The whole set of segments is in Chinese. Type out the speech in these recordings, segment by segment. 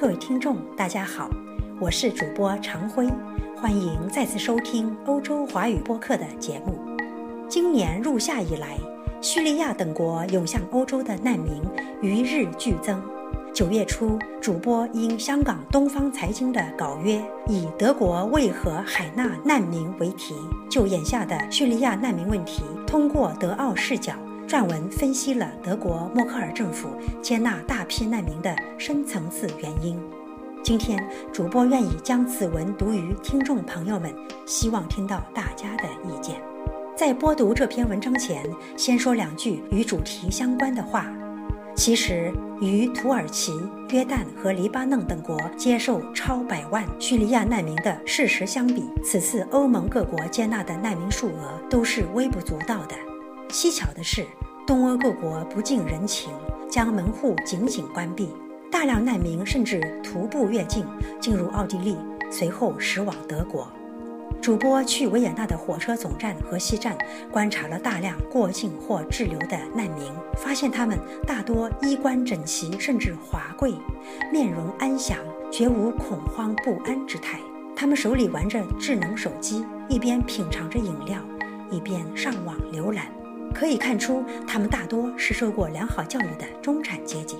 各位听众，大家好，我是主播常辉，欢迎再次收听欧洲华语播客的节目。今年入夏以来，叙利亚等国涌向欧洲的难民与日俱增。九月初，主播因香港东方财经的稿约以“德国为何海纳难民”为题，就眼下的叙利亚难民问题，通过德奥视角。撰文分析了德国默克尔政府接纳大批难民的深层次原因。今天，主播愿意将此文读于听众朋友们，希望听到大家的意见。在播读这篇文章前，先说两句与主题相关的话。其实，与土耳其、约旦和黎巴嫩等国接受超百万叙利亚难民的事实相比，此次欧盟各国接纳的难民数额都是微不足道的。蹊跷的是，东欧各国不近人情，将门户紧紧关闭，大量难民甚至徒步越境进入奥地利，随后驶往德国。主播去维也纳的火车总站和西站观察了大量过境或滞留的难民，发现他们大多衣冠整齐，甚至华贵，面容安详，绝无恐慌不安之态。他们手里玩着智能手机，一边品尝着饮料，一边上网浏览。可以看出，他们大多是受过良好教育的中产阶级。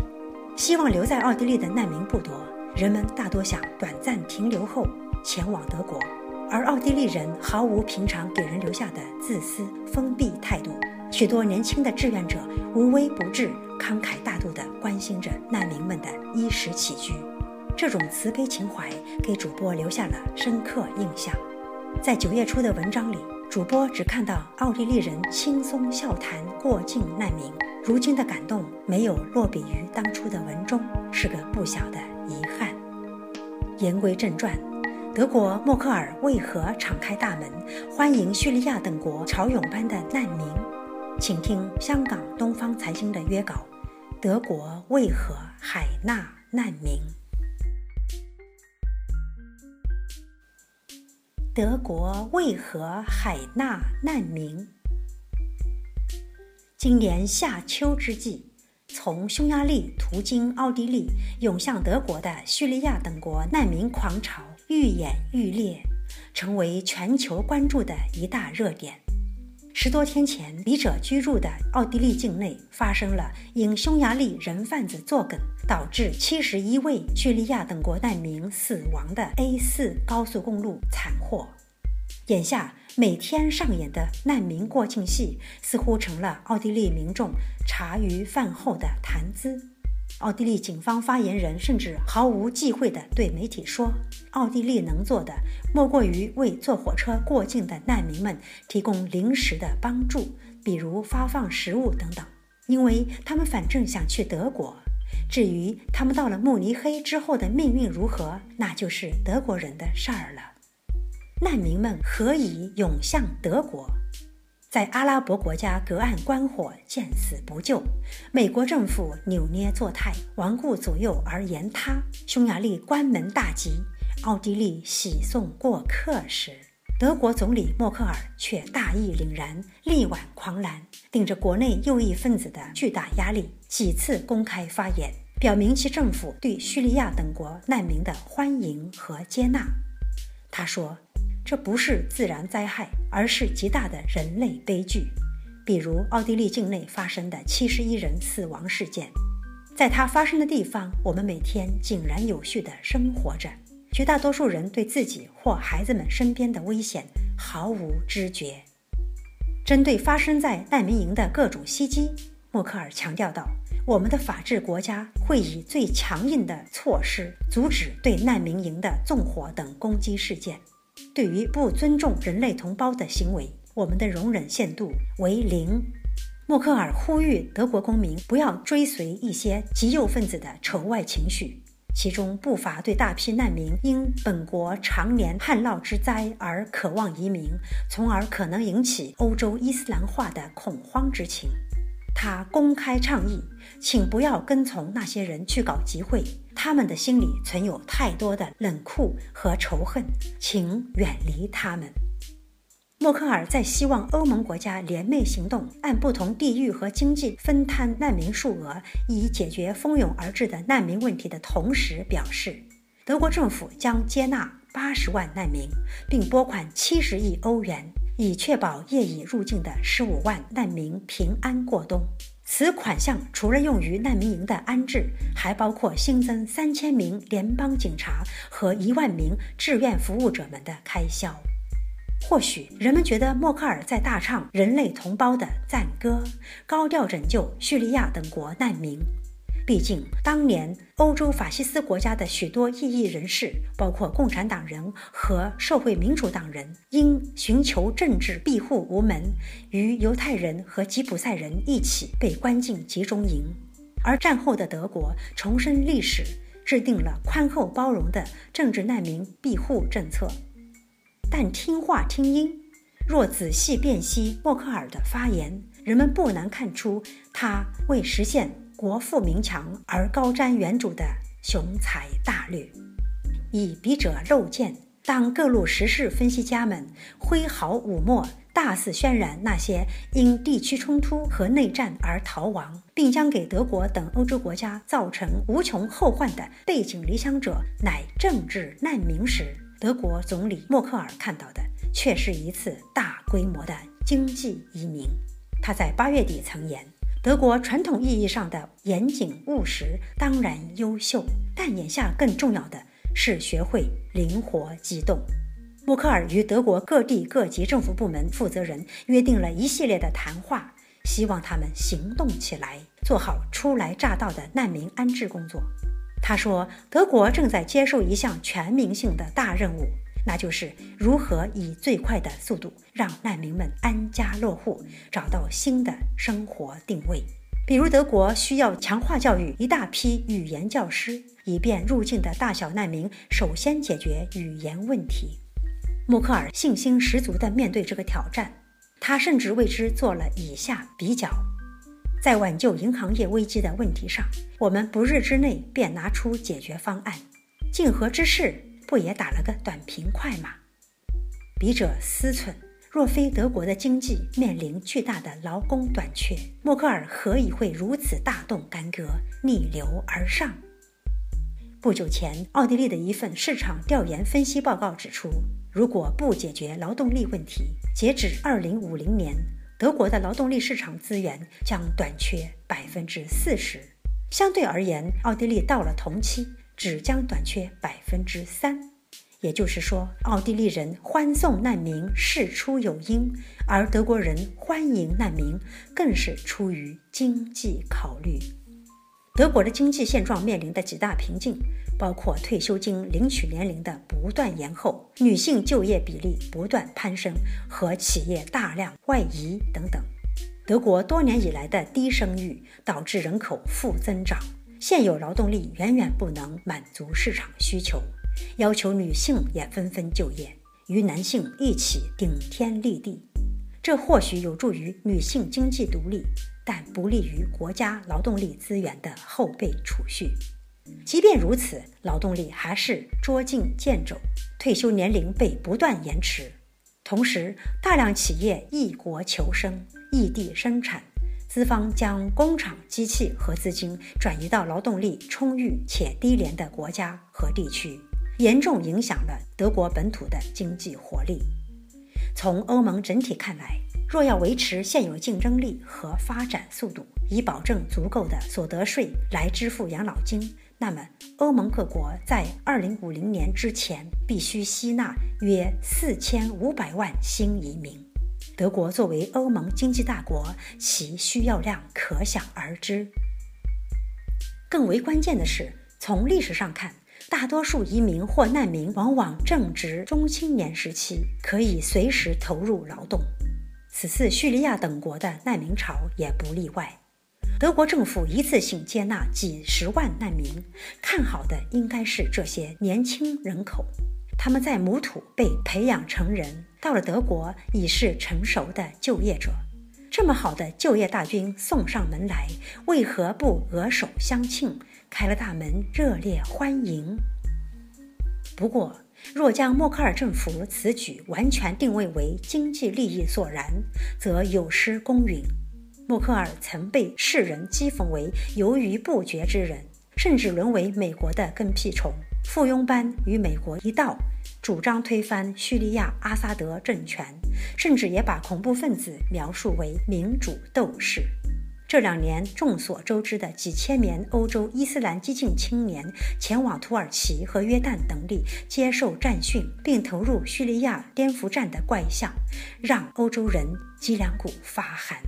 希望留在奥地利的难民不多，人们大多想短暂停留后前往德国。而奥地利人毫无平常给人留下的自私封闭态度，许多年轻的志愿者无微不至、慷慨大度地关心着难民们的衣食起居。这种慈悲情怀给主播留下了深刻印象。在九月初的文章里。主播只看到奥地利人轻松笑谈过境难民，如今的感动没有落笔于当初的文中，是个不小的遗憾。言归正传，德国默克尔为何敞开大门欢迎叙利亚等国潮涌般的难民？请听香港东方财经的约稿：德国为何海纳难民？德国为何海纳难民？今年夏秋之际，从匈牙利途经奥地利涌向德国的叙利亚等国难民狂潮愈演愈烈，成为全球关注的一大热点。十多天前，笔者居住的奥地利境内发生了因匈牙利人贩子作梗，导致七十一位叙利亚等国难民死亡的 A 四高速公路惨祸。眼下每天上演的难民过境戏，似乎成了奥地利民众茶余饭后的谈资。奥地利警方发言人甚至毫无忌讳地对媒体说：“奥地利能做的，莫过于为坐火车过境的难民们提供临时的帮助，比如发放食物等等，因为他们反正想去德国。至于他们到了慕尼黑之后的命运如何，那就是德国人的事儿了。”难民们何以涌向德国？在阿拉伯国家隔岸观火，见死不救；美国政府扭捏作态，顽固左右而言他；匈牙利关门大吉，奥地利喜送过客时，德国总理默克尔却大义凛然，力挽狂澜，顶着国内右翼分子的巨大压力，几次公开发言，表明其政府对叙利亚等国难民的欢迎和接纳。他说。这不是自然灾害，而是极大的人类悲剧。比如奥地利境内发生的七十一人死亡事件，在它发生的地方，我们每天井然有序地生活着，绝大多数人对自己或孩子们身边的危险毫无知觉。针对发生在难民营的各种袭击，默克尔强调道：“我们的法治国家会以最强硬的措施阻止对难民营的纵火等攻击事件。”对于不尊重人类同胞的行为，我们的容忍限度为零。默克尔呼吁德国公民不要追随一些极右分子的仇外情绪，其中不乏对大批难民因本国常年旱涝之灾而渴望移民，从而可能引起欧洲伊斯兰化的恐慌之情。他公开倡议，请不要跟从那些人去搞集会，他们的心里存有太多的冷酷和仇恨，请远离他们。默克尔在希望欧盟国家联袂行动，按不同地域和经济分摊难民数额，以解决蜂拥而至的难民问题的同时，表示德国政府将接纳八十万难民，并拨款七十亿欧元，以确保业已入境的十五万难民平安过冬。此款项除了用于难民营的安置，还包括新增三千名联邦警察和一万名志愿服务者们的开销。或许人们觉得默克尔在大唱人类同胞的赞歌，高调拯救叙利亚等国难民。毕竟，当年欧洲法西斯国家的许多异议人士，包括共产党人和社会民主党人，因寻求政治庇护无门，与犹太人和吉普赛人一起被关进集中营。而战后的德国重申历史，制定了宽厚包容的政治难民庇护政策。但听话听音，若仔细辨析默克尔的发言，人们不难看出他为实现国富民强而高瞻远瞩的雄才大略。以笔者肉见，当各路时事分析家们挥毫舞墨，大肆渲染那些因地区冲突和内战而逃亡，并将给德国等欧洲国家造成无穷后患的背井离乡者乃政治难民时，德国总理默克尔看到的却是一次大规模的经济移民。他在八月底曾言：“德国传统意义上的严谨务实当然优秀，但眼下更重要的是学会灵活机动。”默克尔与德国各地各级政府部门负责人约定了一系列的谈话，希望他们行动起来，做好初来乍到的难民安置工作。他说：“德国正在接受一项全民性的大任务，那就是如何以最快的速度让难民们安家落户，找到新的生活定位。比如，德国需要强化教育一大批语言教师，以便入境的大小难民首先解决语言问题。”默克尔信心十足地面对这个挑战，他甚至为之做了以下比较。在挽救银行业危机的问题上，我们不日之内便拿出解决方案，竞合之势不也打了个短平快吗？笔者思忖：若非德国的经济面临巨大的劳工短缺，默克尔何以会如此大动干戈、逆流而上？不久前，奥地利的一份市场调研分析报告指出，如果不解决劳动力问题，截止2050年。德国的劳动力市场资源将短缺百分之四十，相对而言，奥地利到了同期只将短缺百分之三。也就是说，奥地利人欢送难民事出有因，而德国人欢迎难民更是出于经济考虑。德国的经济现状面临的几大瓶颈。包括退休金领取年龄的不断延后、女性就业比例不断攀升和企业大量外移等等。德国多年以来的低生育导致人口负增长，现有劳动力远远不能满足市场需求，要求女性也纷纷就业，与男性一起顶天立地。这或许有助于女性经济独立，但不利于国家劳动力资源的后备储蓄。即便如此，劳动力还是捉襟见肘，退休年龄被不断延迟。同时，大量企业异国求生、异地生产，资方将工厂机器和资金转移到劳动力充裕且低廉的国家和地区，严重影响了德国本土的经济活力。从欧盟整体看来，若要维持现有竞争力和发展速度，以保证足够的所得税来支付养老金。那么，欧盟各国在二零五零年之前必须吸纳约四千五百万新移民。德国作为欧盟经济大国，其需要量可想而知。更为关键的是，从历史上看，大多数移民或难民往往正值中青年时期，可以随时投入劳动。此次叙利亚等国的难民潮也不例外。德国政府一次性接纳几十万难民，看好的应该是这些年轻人口。他们在母土被培养成人，到了德国已是成熟的就业者。这么好的就业大军送上门来，为何不额手相庆，开了大门热烈欢迎？不过，若将默克尔政府此举完全定位为经济利益所然，则有失公允。默克尔曾被世人讥讽为犹豫不决之人，甚至沦为美国的跟屁虫，附庸般与美国一道主张推翻叙利亚阿萨德政权，甚至也把恐怖分子描述为民主斗士。这两年，众所周知的几千名欧洲伊斯兰激进青年前往土耳其和约旦等地接受战训，并投入叙利亚颠覆战的怪象，让欧洲人脊梁骨发寒。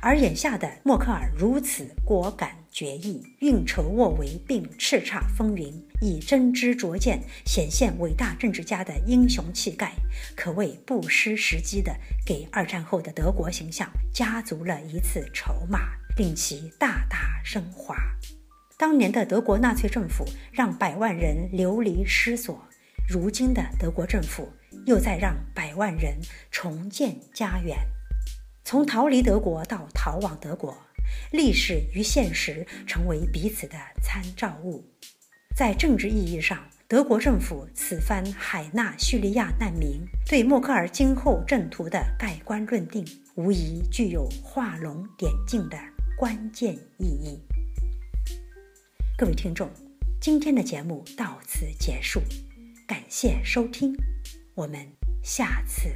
而眼下的默克尔如此果敢决意、运筹帷幄，并叱咤风云，以真知灼见显现伟大政治家的英雄气概，可谓不失时机的给二战后的德国形象加足了一次筹码，令其大大升华。当年的德国纳粹政府让百万人流离失所，如今的德国政府又在让百万人重建家园。从逃离德国到逃往德国，历史与现实成为彼此的参照物。在政治意义上，德国政府此番海纳叙利亚难民，对默克尔今后政途的盖棺论定，无疑具有画龙点睛的关键意义。各位听众，今天的节目到此结束，感谢收听，我们下次。